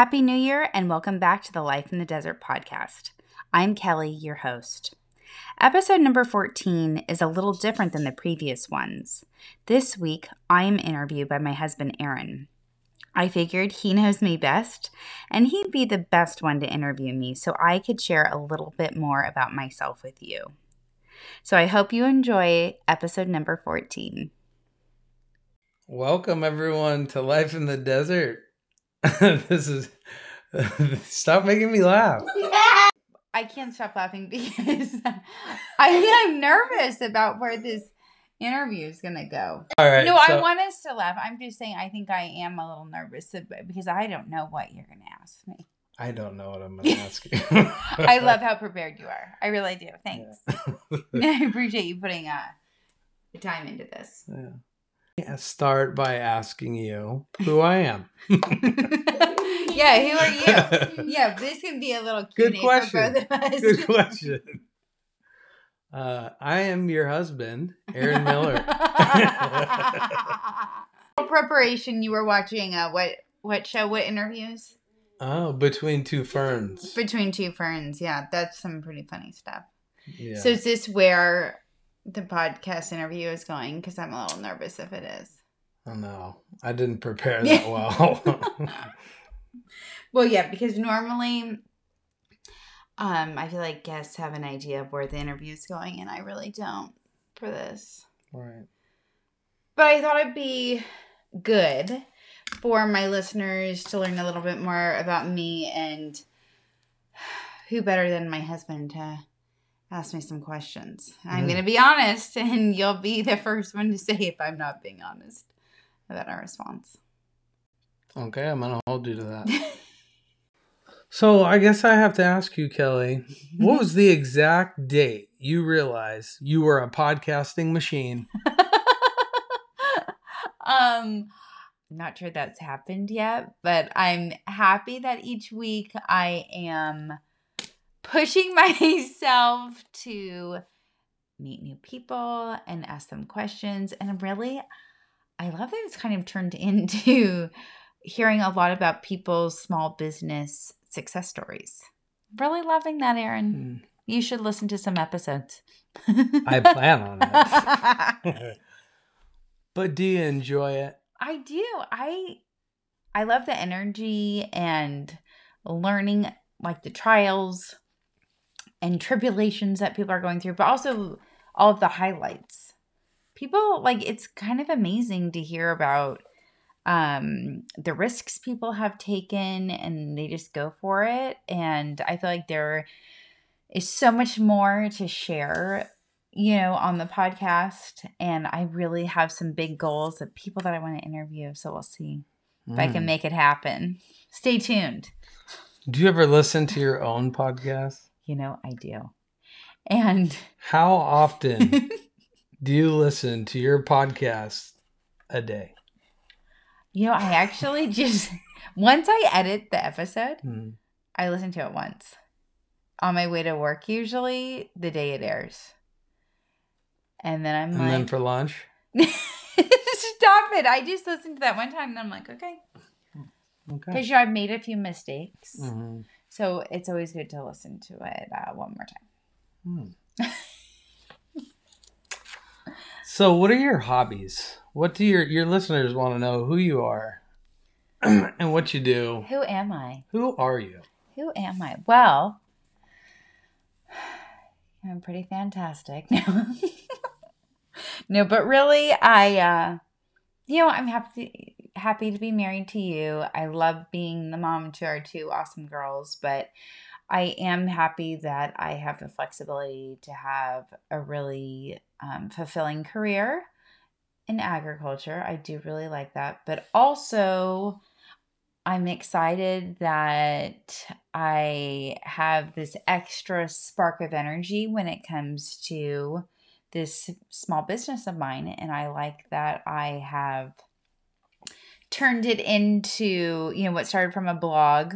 Happy New Year and welcome back to the Life in the Desert podcast. I'm Kelly, your host. Episode number 14 is a little different than the previous ones. This week, I am interviewed by my husband, Aaron. I figured he knows me best, and he'd be the best one to interview me so I could share a little bit more about myself with you. So I hope you enjoy episode number 14. Welcome, everyone, to Life in the Desert. this is. Stop making me laugh. I can't stop laughing because I, I'm nervous about where this interview is going to go. All right. No, so- I want us to laugh. I'm just saying I think I am a little nervous because I don't know what you're going to ask me. I don't know what I'm going to ask you. I love how prepared you are. I really do. Thanks. I appreciate you putting uh, the time into this. Yeah. Yeah, Start by asking you who I am. yeah, who are you? Yeah, this can be a little Good question. for both of us. Good question. Uh, I am your husband, Aaron Miller. Preparation. You were watching uh, what what show? What interviews? oh, between two ferns. Between two ferns. Yeah, that's some pretty funny stuff. Yeah. So is this where the podcast interview is going? Because I'm a little nervous if it is. oh no, I didn't prepare that well. Well, yeah, because normally, um, I feel like guests have an idea of where the interview is going, and I really don't for this. right. But I thought it'd be good for my listeners to learn a little bit more about me and who better than my husband to ask me some questions. I'm Mhm. going to be honest, and you'll be the first one to say if I'm not being honest about our response. Okay, I'm gonna hold you to that. So I guess I have to ask you, Kelly, what was the exact date you realized you were a podcasting machine? um not sure that's happened yet but i'm happy that each week i am pushing myself to meet new people and ask them questions and really i love that it's kind of turned into hearing a lot about people's small business success stories really loving that aaron Hmm, you should listen to some episodes I plan on it. but do you enjoy it? I do. I I love the energy and learning like the trials and tribulations that people are going through, but also all of the highlights. People like it's kind of amazing to hear about um the risks people have taken and they just go for it and I feel like there is so much more to share you know, on the podcast. And I really have some big goals of people that I want to interview. So we'll see if I can Mm. make it happen. Stay tuned. Do you ever listen to your own podcast? You know, I do. And How often do you listen to your podcast a day? you know, I actually just once I edit the episode, Hmm. I listen to it once on my way to work, usually the day it airs. And then I'm And like, then for lunch? stop it. I just listened to that one time and I'm like, okay. Okay. Because I've made a few mistakes. Mhm. So it's always good to listen to it uh, one more time. Hmm. so, what are your hobbies? What do your your listeners want to know who you are and what you do? Who am I? Who are you? Who am I? Well, I'm pretty fantastic. No, but really, I, uh, you know, I'm happy happy to be married to you. I love being the mom to our two awesome girls, but I am happy that I have the flexibility to have a really um, fulfilling career in agriculture. I do really like that, but also I'm excited that I have this extra spark of energy when it comes to this small business of mine. And I like that I have turned it into, you know, what started from a blog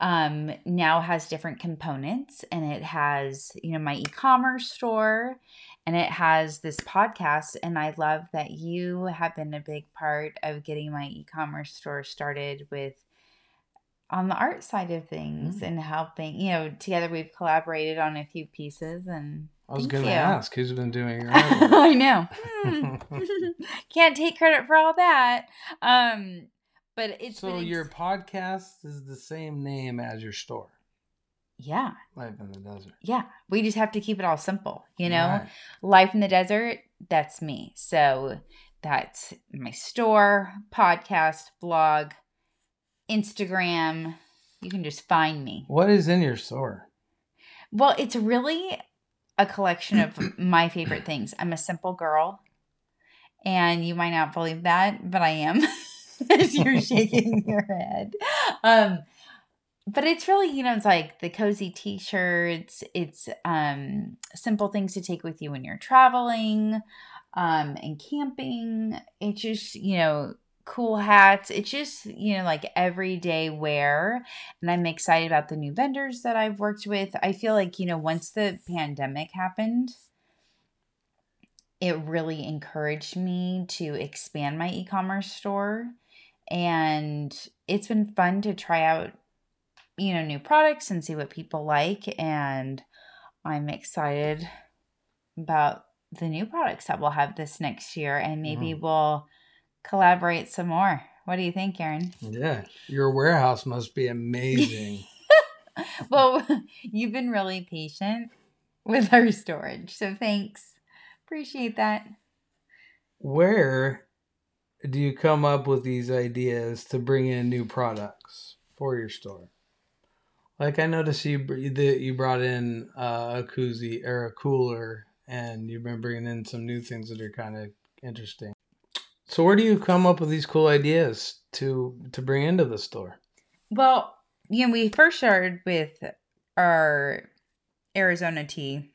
um now has different components and it has you know my e-commerce store and it has this podcast and i love that you have been a big part of getting my e-commerce store started with on the art side of things Mm. and helping. You know, together we've collaborated on a few pieces, and I was going to ask who's been doing your. I know. Hmm. Can't take credit for all that. Um, but it's so ex- your podcast is the same name as your store, yeah, Life in the Desert. yeah. We just have to keep it all simple, you know. Right. Life in the desert. That's me. So that's my store, podcast, blog, Instagram. You can just find me. What is in your store? Well, it's really a collection of my favorite things. I'm a simple girl, and you might not believe that, but I am. As you're shaking your head, um, but it's really you know it's like the cozy T-shirts. It's um, simple things to take with you when you're traveling, um, and camping. It's just you know cool hats. It's just you know like everyday wear and I'm excited about the new vendors that I've worked with. I feel like, you know, once the pandemic happened, it really encouraged me to expand my e commerce store. And it's been fun to try out, you know, new products and see what people like. And I'm excited about the new products that we'll have this next year. And maybe Mhm. we'll collaborate some more. What do you think, Aaron? Yeah, your warehouse must be amazing. well, you've been really patient with our storage. So thanks. Appreciate that. Where do you come up with these ideas to bring in new products for your store? Like I noticed you that you brought in uh, a koozie or a cooler, and you've been bringing in some new things that are kind of interesting. So where do you come up with these cool ideas to to bring into the store? Well, you know, we first started with our Arizona tee,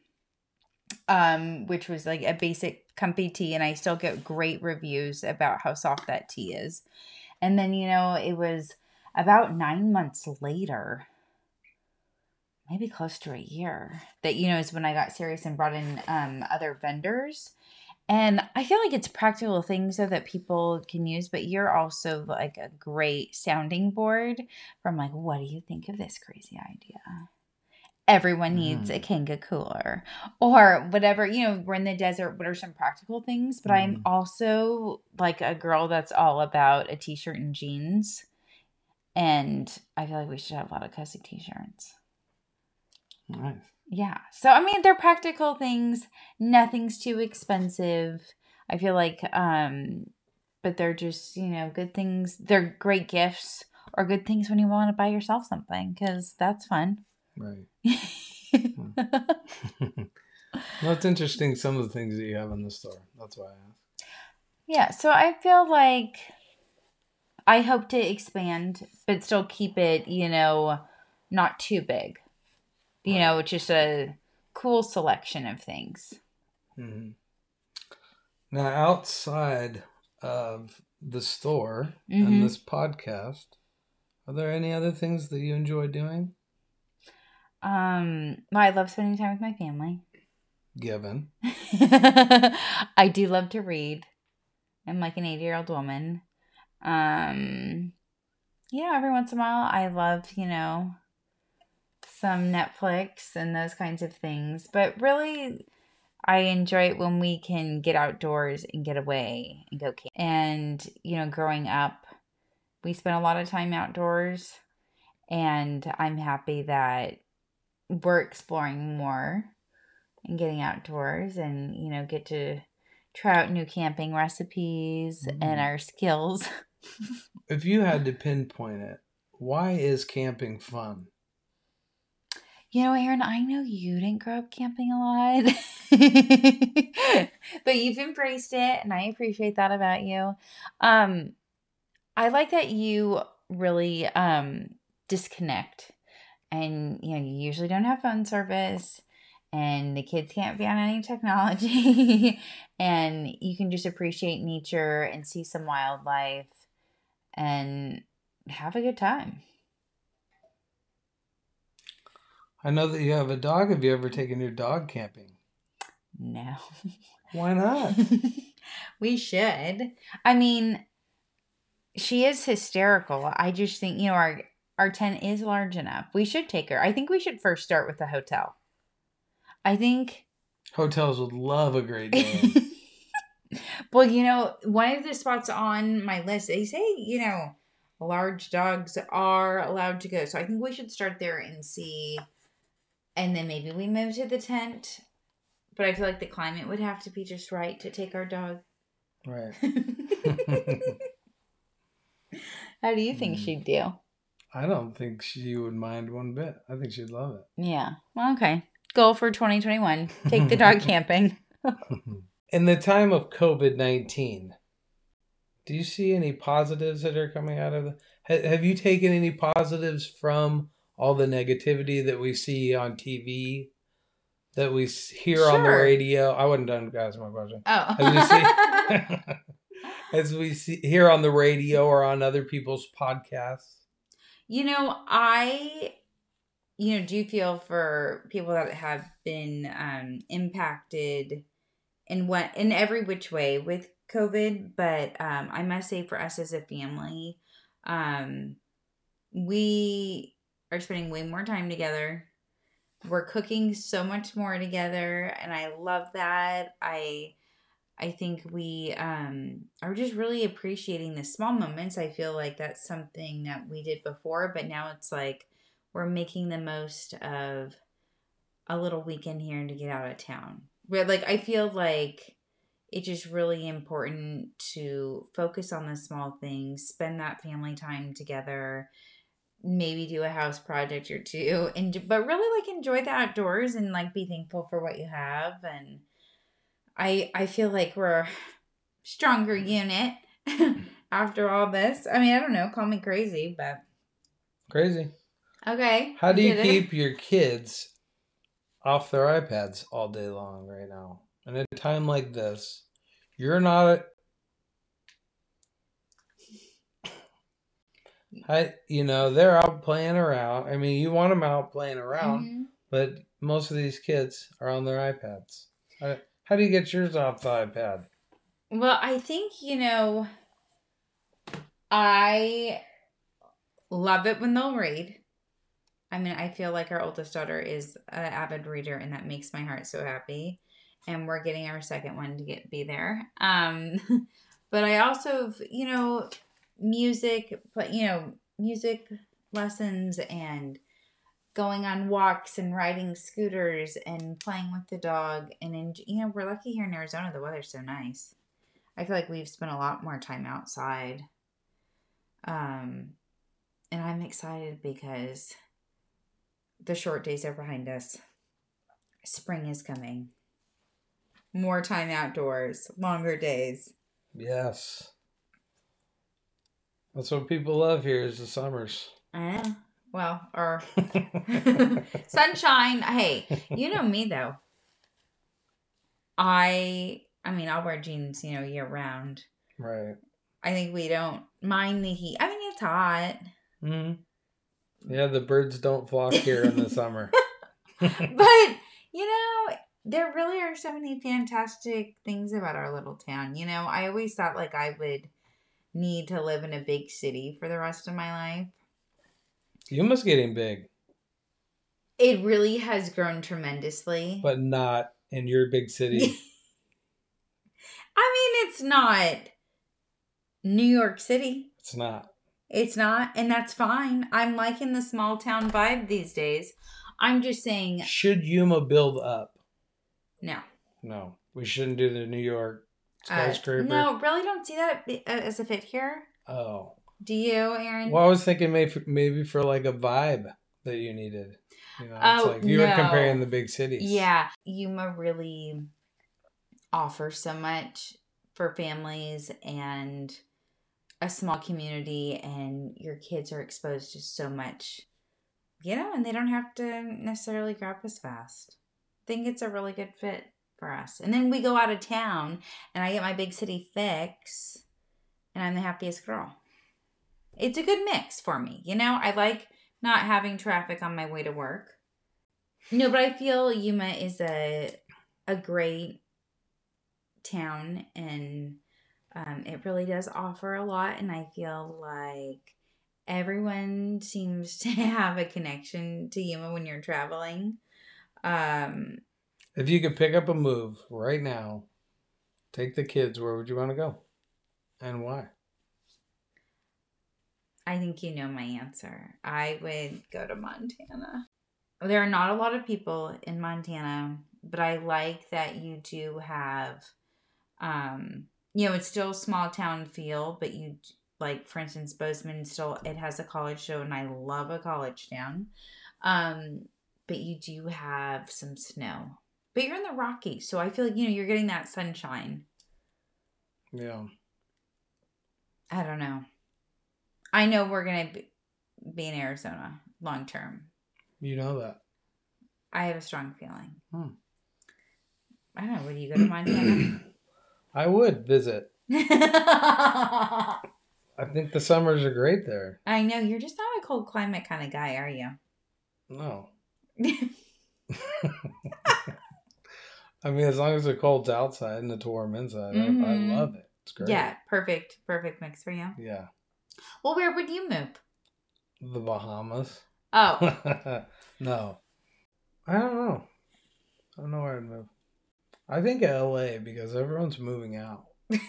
um, which was like a basic comfy tee, and I still get great reviews about how soft that tee is. And then, you know, it was about nine months later, maybe close to a year, that, you know, is when I got serious and brought in um, other vendors. And I feel like it's practical things though that people can use, but you're also like a great sounding board from like, what do you think of this crazy idea? Everyone needs a Kanga cooler or whatever. You know, we're in the desert. What are some practical things? But I'm Mhm. also like a girl that's all about a t shirt and jeans. And I feel like we should have a lot of cozy t shirts. Nice. Yeah. So I mean they're practical things. Nothing's too expensive. I feel like um but they're just, you know, good things. They're great gifts or good things when you want to buy yourself something cuz that's fun. Right. well, it's interesting some of the things that you have in the store. That's why I asked. yeah, so I feel like I hope to expand but still keep it, you know, not too big. You know, just a cool selection of things. hmm Now, outside of the store Mhm. and this podcast, are there any other things that you enjoy doing? Um, well, I love spending time with my family. Given. I do love to read. I'm like an 80 year old woman. Um, know, every once in a while, I love, you know, some Netflix and those kinds of things. But really, I enjoy it when we can get outdoors and get away and go camp. And, you know, growing up, we spent a lot of time outdoors. And I'm happy that we're exploring more and getting outdoors and you know get to try out new camping recipes Mm. and our skills If you had to pinpoint it, why is camping fun? You know aaron i know you didn't grow up camping a lot but you've embraced it and i appreciate that about you. Um i like that you really um disconnect and you know you usually don't have phone service and the kids can't be on any technology and you can just appreciate nature and see some wildlife and have a good time I know that you have a dog. Have you ever taken your dog camping? no Why not? we should i mean she is hysterical i just think you know our our tent is large enough. We should take her. I think we should first start with the hotel. I think Hotels would love a great day. well, you know, one of the spots on my list, they say, you know, large dogs are allowed to go. So I think we should start there and see. And then maybe we move to the tent. But I feel like the climate would have to be just right to take our dog. right. How do you think Mm. she'd do? I don't think she would mind one bit. I think she'd love it. Yeah. Well, okay. Goal for 2021 take the dog camping. In the time of COVID 19, do you see any positives that are coming out of the. Have you taken any positives from all the negativity that we see on TV, that we hear on the radio? I wasn't done asking my question. Oh. As we see, as we see hear on the radio or on other people's podcasts. You know, I you know, do you feel for people that have been um impacted in what in every which way with COVID, but um I must say for us as a family, um we are spending way more time together. We're cooking so much more together and I love that. I I think we um, are just really appreciating the small moments. I feel like that's something that we did before, but now it's like we're making the most of a little weekend here to get out of town. Where like I feel like it's just really important to focus on the small things, spend that family time together, maybe do a house project or two, and but really like enjoy the outdoors and like be thankful for what you have and I I feel like we're a stronger mm. unit mm. after all this. I mean, I don't know, call me crazy, but Crazy. okay. How do you did it. keep your kids off their iPads all day long right now? And at a time like this, you're not. I, you know, they're out playing around. I mean, you want them out playing around, Mhm. but most of these kids are on their iPads. How, how do you get yours off the iPad? Well, I think, you know, I love it when they'll read. I mean, I feel like our oldest daughter is an avid reader, and that makes my heart so happy. And we're getting our second one to get be there. Um, but I also, you know, music, but you know, music lessons and going on walks and riding scooters and playing with the dog. And en- you know, we're lucky here in Arizona; the weather's so nice. I feel like we've spent a lot more time outside. Um, and I'm excited because the short days are behind us. Spring is coming. More time outdoors, longer days. Yes. That's what people love here is the summers. I. Well, or sunshine. Hey, you know me though. I I mean, I'll wear jeans, you know, year round. right. I think we don't mind the heat. I mean, it's hot. hmm Yeah, the birds don't flock here in the summer. but you know there really are so many fantastic things about our little town you know i always thought like i would need to live in a big city for the rest of my life. Yuma's getting big, it really has grown tremendously. But not in your big city. i mean it's not new york city. It's not. it's not and that's fine. I'm liking the small town vibe these days. I'm just saying Should Yuma build up? no. No, we shouldn't do the New York Uh, skyscraper. no really don't see that as a fit here Oh, do you aaron well, I was thinking maybe maybe for like a vibe that you needed. You know, it's Oh, like you were comparing the big cities. Yeah, Yuma really offers so much for families and a small community, and your kids are exposed to so much, you know, and they don't have to necessarily grow up as fast. I think it's a really good fit for us. And then we go out of town, and I get my big city fix, and I'm the happiest girl. It's a good mix for me, you know. I like not having traffic on my way to work. No, but I feel Yuma is a a great town and um, it really does offer a lot and I feel like everyone seems to have a connection to Yuma when you're traveling. Um, If you could pick up a move right now, take the kids, where would you want to go? And why? I think you know my answer. I would go to Montana. There are not a lot of people in Montana, but I like that you do have, um, you know, it's still small town feel, but you like, for instance, Bozeman still it has a college show, and I love a college town. Um, but you do have some snow, but you're in the Rockies, so I feel like you know you're getting that sunshine. Yeah. I don't know. I know we're gonna be, be in Arizona long term. You know that. I have a strong feeling. Hmm. I don't know. Would you go to Montana? I would visit. I think the summers are great there. I know you're just not a cold climate kind of guy, are you? No. I mean, as long as the cold's outside and it's warm inside, I, I Mhm. love it. It's great. yeah, perfect, perfect mix for you. Yeah. Well, where would you move? The Bahamas. Oh, no. I don't know. I don't know where I'd move. I think LA because everyone's moving out.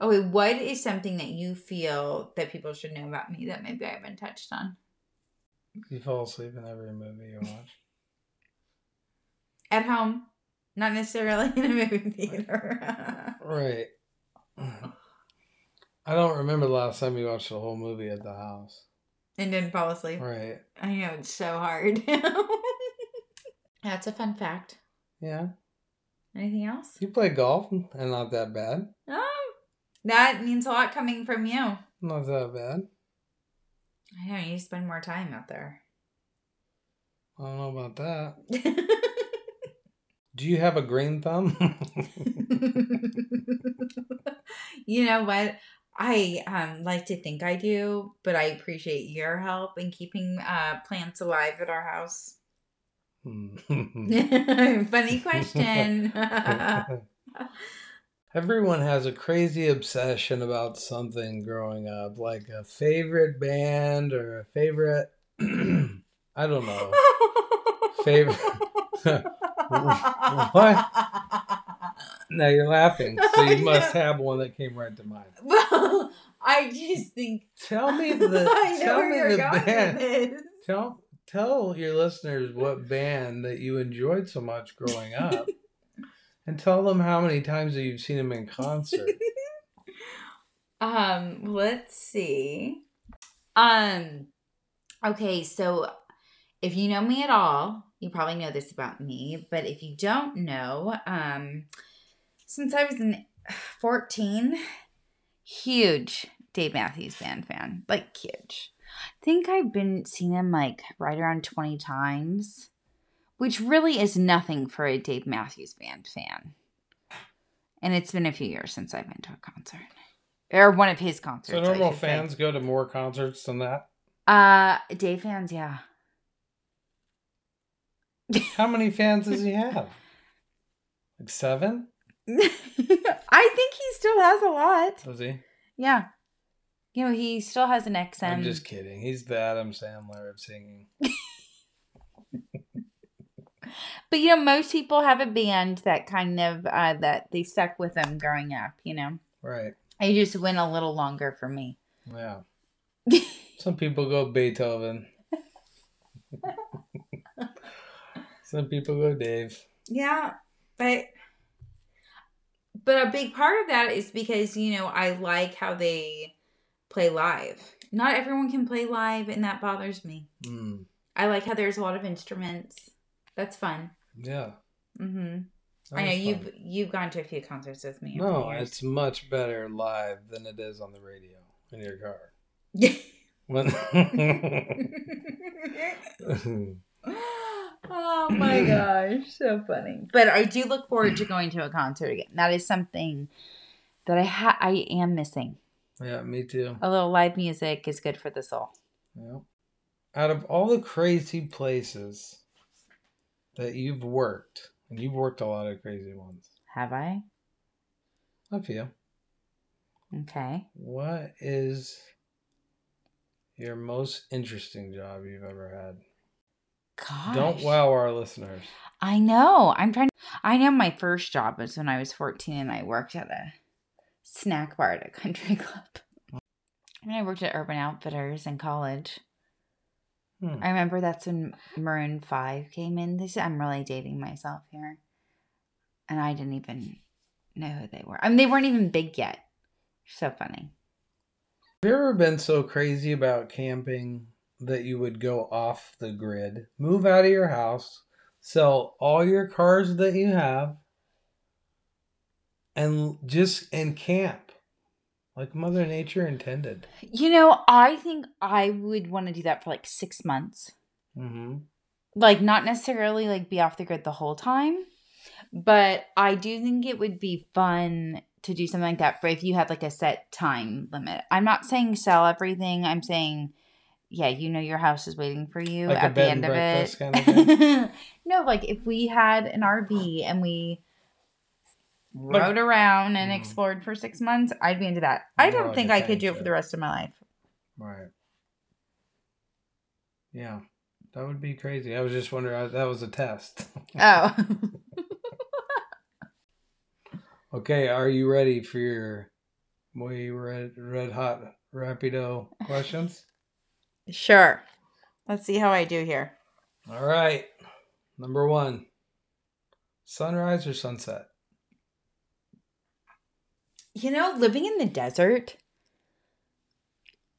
oh, wait, what is something that you feel that people should know about me that maybe I haven't touched on? You fall asleep in every movie you watch. At home, not necessarily in a movie theater. right. I don't remember the last time you watched the whole movie at the house. and didn't fall asleep. Right. I know it's so hard. That's a fun fact. Yeah. Anything else? You play golf and not that bad. Oh, that means a lot coming from you. Not that bad. I know you spend more time out there. I don't know about that. Do you have a green thumb? you know what? I um like to think I do, but I appreciate your help in keeping uh plants alive at our house. Funny question. Everyone has a crazy obsession about something growing up, like a favorite band or a favorite. I don't know. Favorite. What? Now you're laughing, so you must have one that came right to mind. Well, I just think Tell me the. I know tell where me you're the going band. Tell tell your listeners what band that you enjoyed so much growing up, and tell them how many times that you've seen them in concert. Um, let's see. Um, okay, so if you know me at all, you probably know this about me, but if you don't know, um, since I was in 14, huge Dave Matthews Band fan, like huge. I think I've been seeing him like right around 20 times, which really is nothing for a Dave Matthews Band fan. And it's been a few years since I've been to a concert. Or one of his concerts. So normal should say. fans go to more concerts than that. Uh Dave fans, yeah. How many fans does he have? Like seven? I think he still has a lot. Does he? Yeah. You know, he still has an XM. I'm just kidding. He's the Adam Sandler of singing. But you know, most people have a band that kind of uh that they stuck with them growing up, you know. Right. It just went a little longer for me. Yeah. Some people go Beethoven. Some people go Dave. Yeah, but but a big part of that is because you know I like how they play live. Not everyone can play live, and that bothers me. Mm. I like how there's a lot of instruments. That's fun. Yeah. Mm-hmm. that I know you've fun. you've gone to a few concerts with me. No, it's much better live than it is on the radio in your car. Yeah. When oh my gosh, so funny. But I do look forward to going to a concert again. That is something that I ha- I am missing. yeah, me too. A little live music is good for the soul. Yeah. Out of all the crazy places that you've worked, and you've worked a lot of crazy ones, Have I? a few. Okay. What is your most interesting job you've ever had? Gosh. Don't wow our listeners. I know. I'm trying. To, I know my first job was when I was 14 and I worked at a snack bar at a country club. And I worked at Urban Outfitters in college. Hmm. I remember that's when Maroon 5 came in. This I'm really dating myself here. And I didn't even know who they were. I mean, they weren't even big yet. So funny. Have you ever been so crazy about camping that you would go off the grid, move out of your house, sell all your cars that you have, and just and camp like Mother Nature intended? You know, I think I would want to do that for like six months. Mm-hmm. Like, not necessarily like be off the grid the whole time, but I do think it would be fun to do something like that for if you had like a set time limit. I'm not saying sell everything. I'm saying, yeah, you know your house is waiting for you Like at the end of it. kind of no, like if we had an RV and we But- rode around and Mm. explored for six months, I'd be into that. I don't think I could do it for the rest of my life. Right. Yeah, that would be crazy. I was just wondering. I- That was a test. Oh. Okay, are you ready for your muy red red hot rapido questions? Sure. Let's see how I do here. All right. Number one. Sunrise or sunset? You know, living in the desert,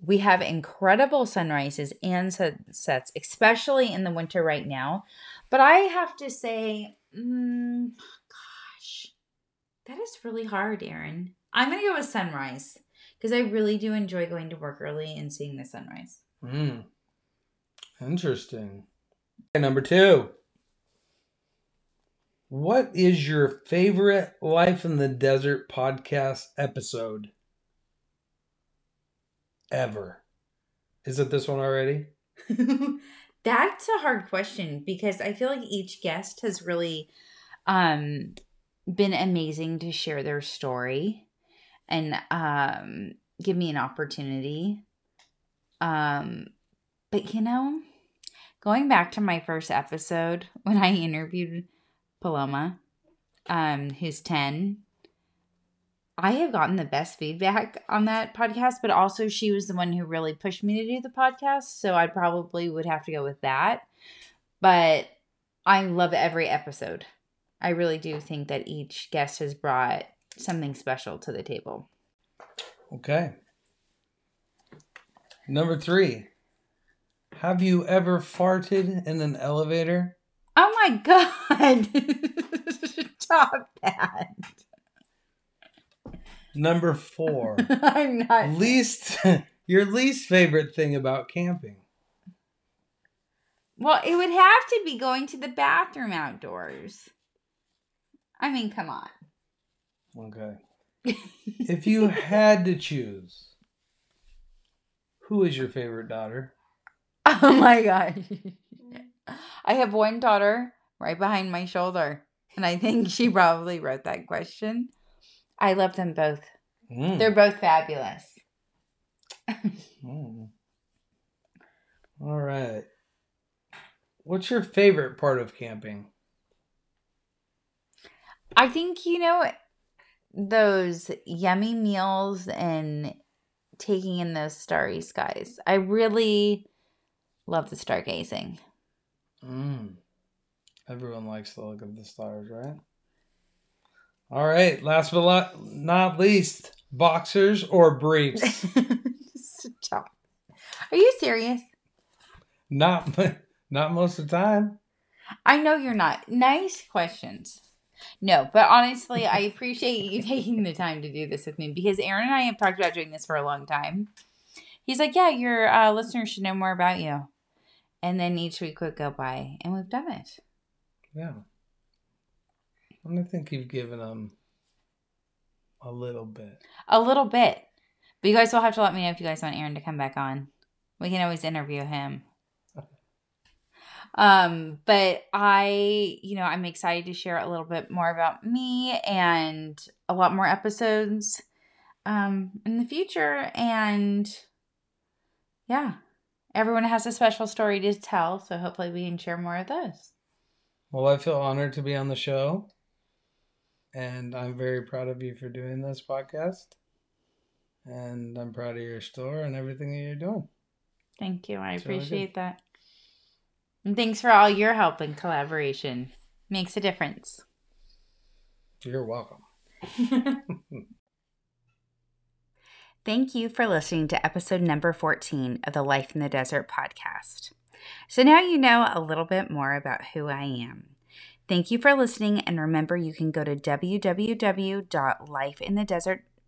we have incredible sunrises and sunsets, especially in the winter right now. But I have to say, mm, gosh, that is really hard, Aaron. I'm going to go with sunrise because I really do enjoy going to work early and seeing the sunrise. Hmm. Interesting. Number two. What is your favorite Life in the Desert podcast episode ever? Is it this one already? That's a hard question because I feel like each guest has really um been amazing to share their story and um give me an opportunity. Um but you know, going back to my first episode when I interviewed Paloma, um, who's 10, I have gotten the best feedback on that podcast, but also she was the one who really pushed me to do the podcast. So I probably would have to go with that. But I love every episode. I really do think that each guest has brought something special to the table. Okay. Number three. Have you ever farted in an elevator? Oh my God. Stop that. Number four. I'm not. least your least favorite thing about camping. Well, it would have to be going to the bathroom outdoors. I mean, come on. Okay. if you had to choose, who is your favorite daughter? Oh my god. I have one daughter right behind my shoulder, and I think she probably wrote that question. I love them both. Mm. They're both fabulous. Mm. All right. What's your favorite part of camping? I think, you know, those yummy meals and taking in those starry skies. I really love the stargazing. Mm. Everyone likes the look of the stars, right? All right. Last but not- not least, boxers or briefs? Stop. Are you serious? not, not most of the time. I know you're not. Nice questions. No, but honestly, I appreciate you taking the time to do this with me because Aaron and I have talked about doing this for a long time. He's like, Yeah, your uh, listeners should know more about you. And then each week would go by, and we've done it. Yeah. And I think you've given them a little bit. A little bit. But you guys will have to let me know if you guys want Aaron to come back on. We can always interview him. Um, but I, you know, I'm excited to share a little bit more about me and a lot more episodes. um, in the future. And yeah, everyone has a special story to tell. So hopefully we can share more of those. Well, I feel honored to be on the show. And I'm very proud of you for doing this podcast. And I'm proud of your store and everything that you're doing. Thank you. I It's really appreciate that. And thanks for all your help and collaboration. Makes a difference. You're welcome. Thank you for listening to episode number 14 of the Life in the Desert podcast. So now you know a little bit more about who I am. Thank you for listening, and remember you can go to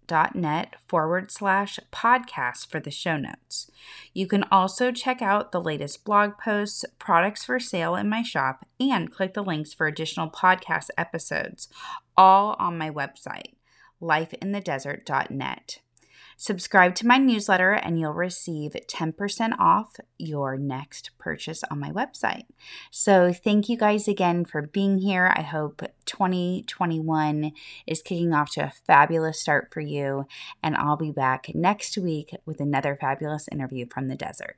www.lifeinthedesert.net forward slash podcast for the show notes. You can also check out the latest blog posts, products for sale in my shop, and click the links for additional podcast episodes, all on my website, lifeinthedesert.net. Subscribe to my newsletter and you'll receive 10% off your next purchase on my website. So, thank you guys again for being here. I hope 2021 is kicking off to a fabulous start for you. And I'll be back next week with another fabulous interview from the desert.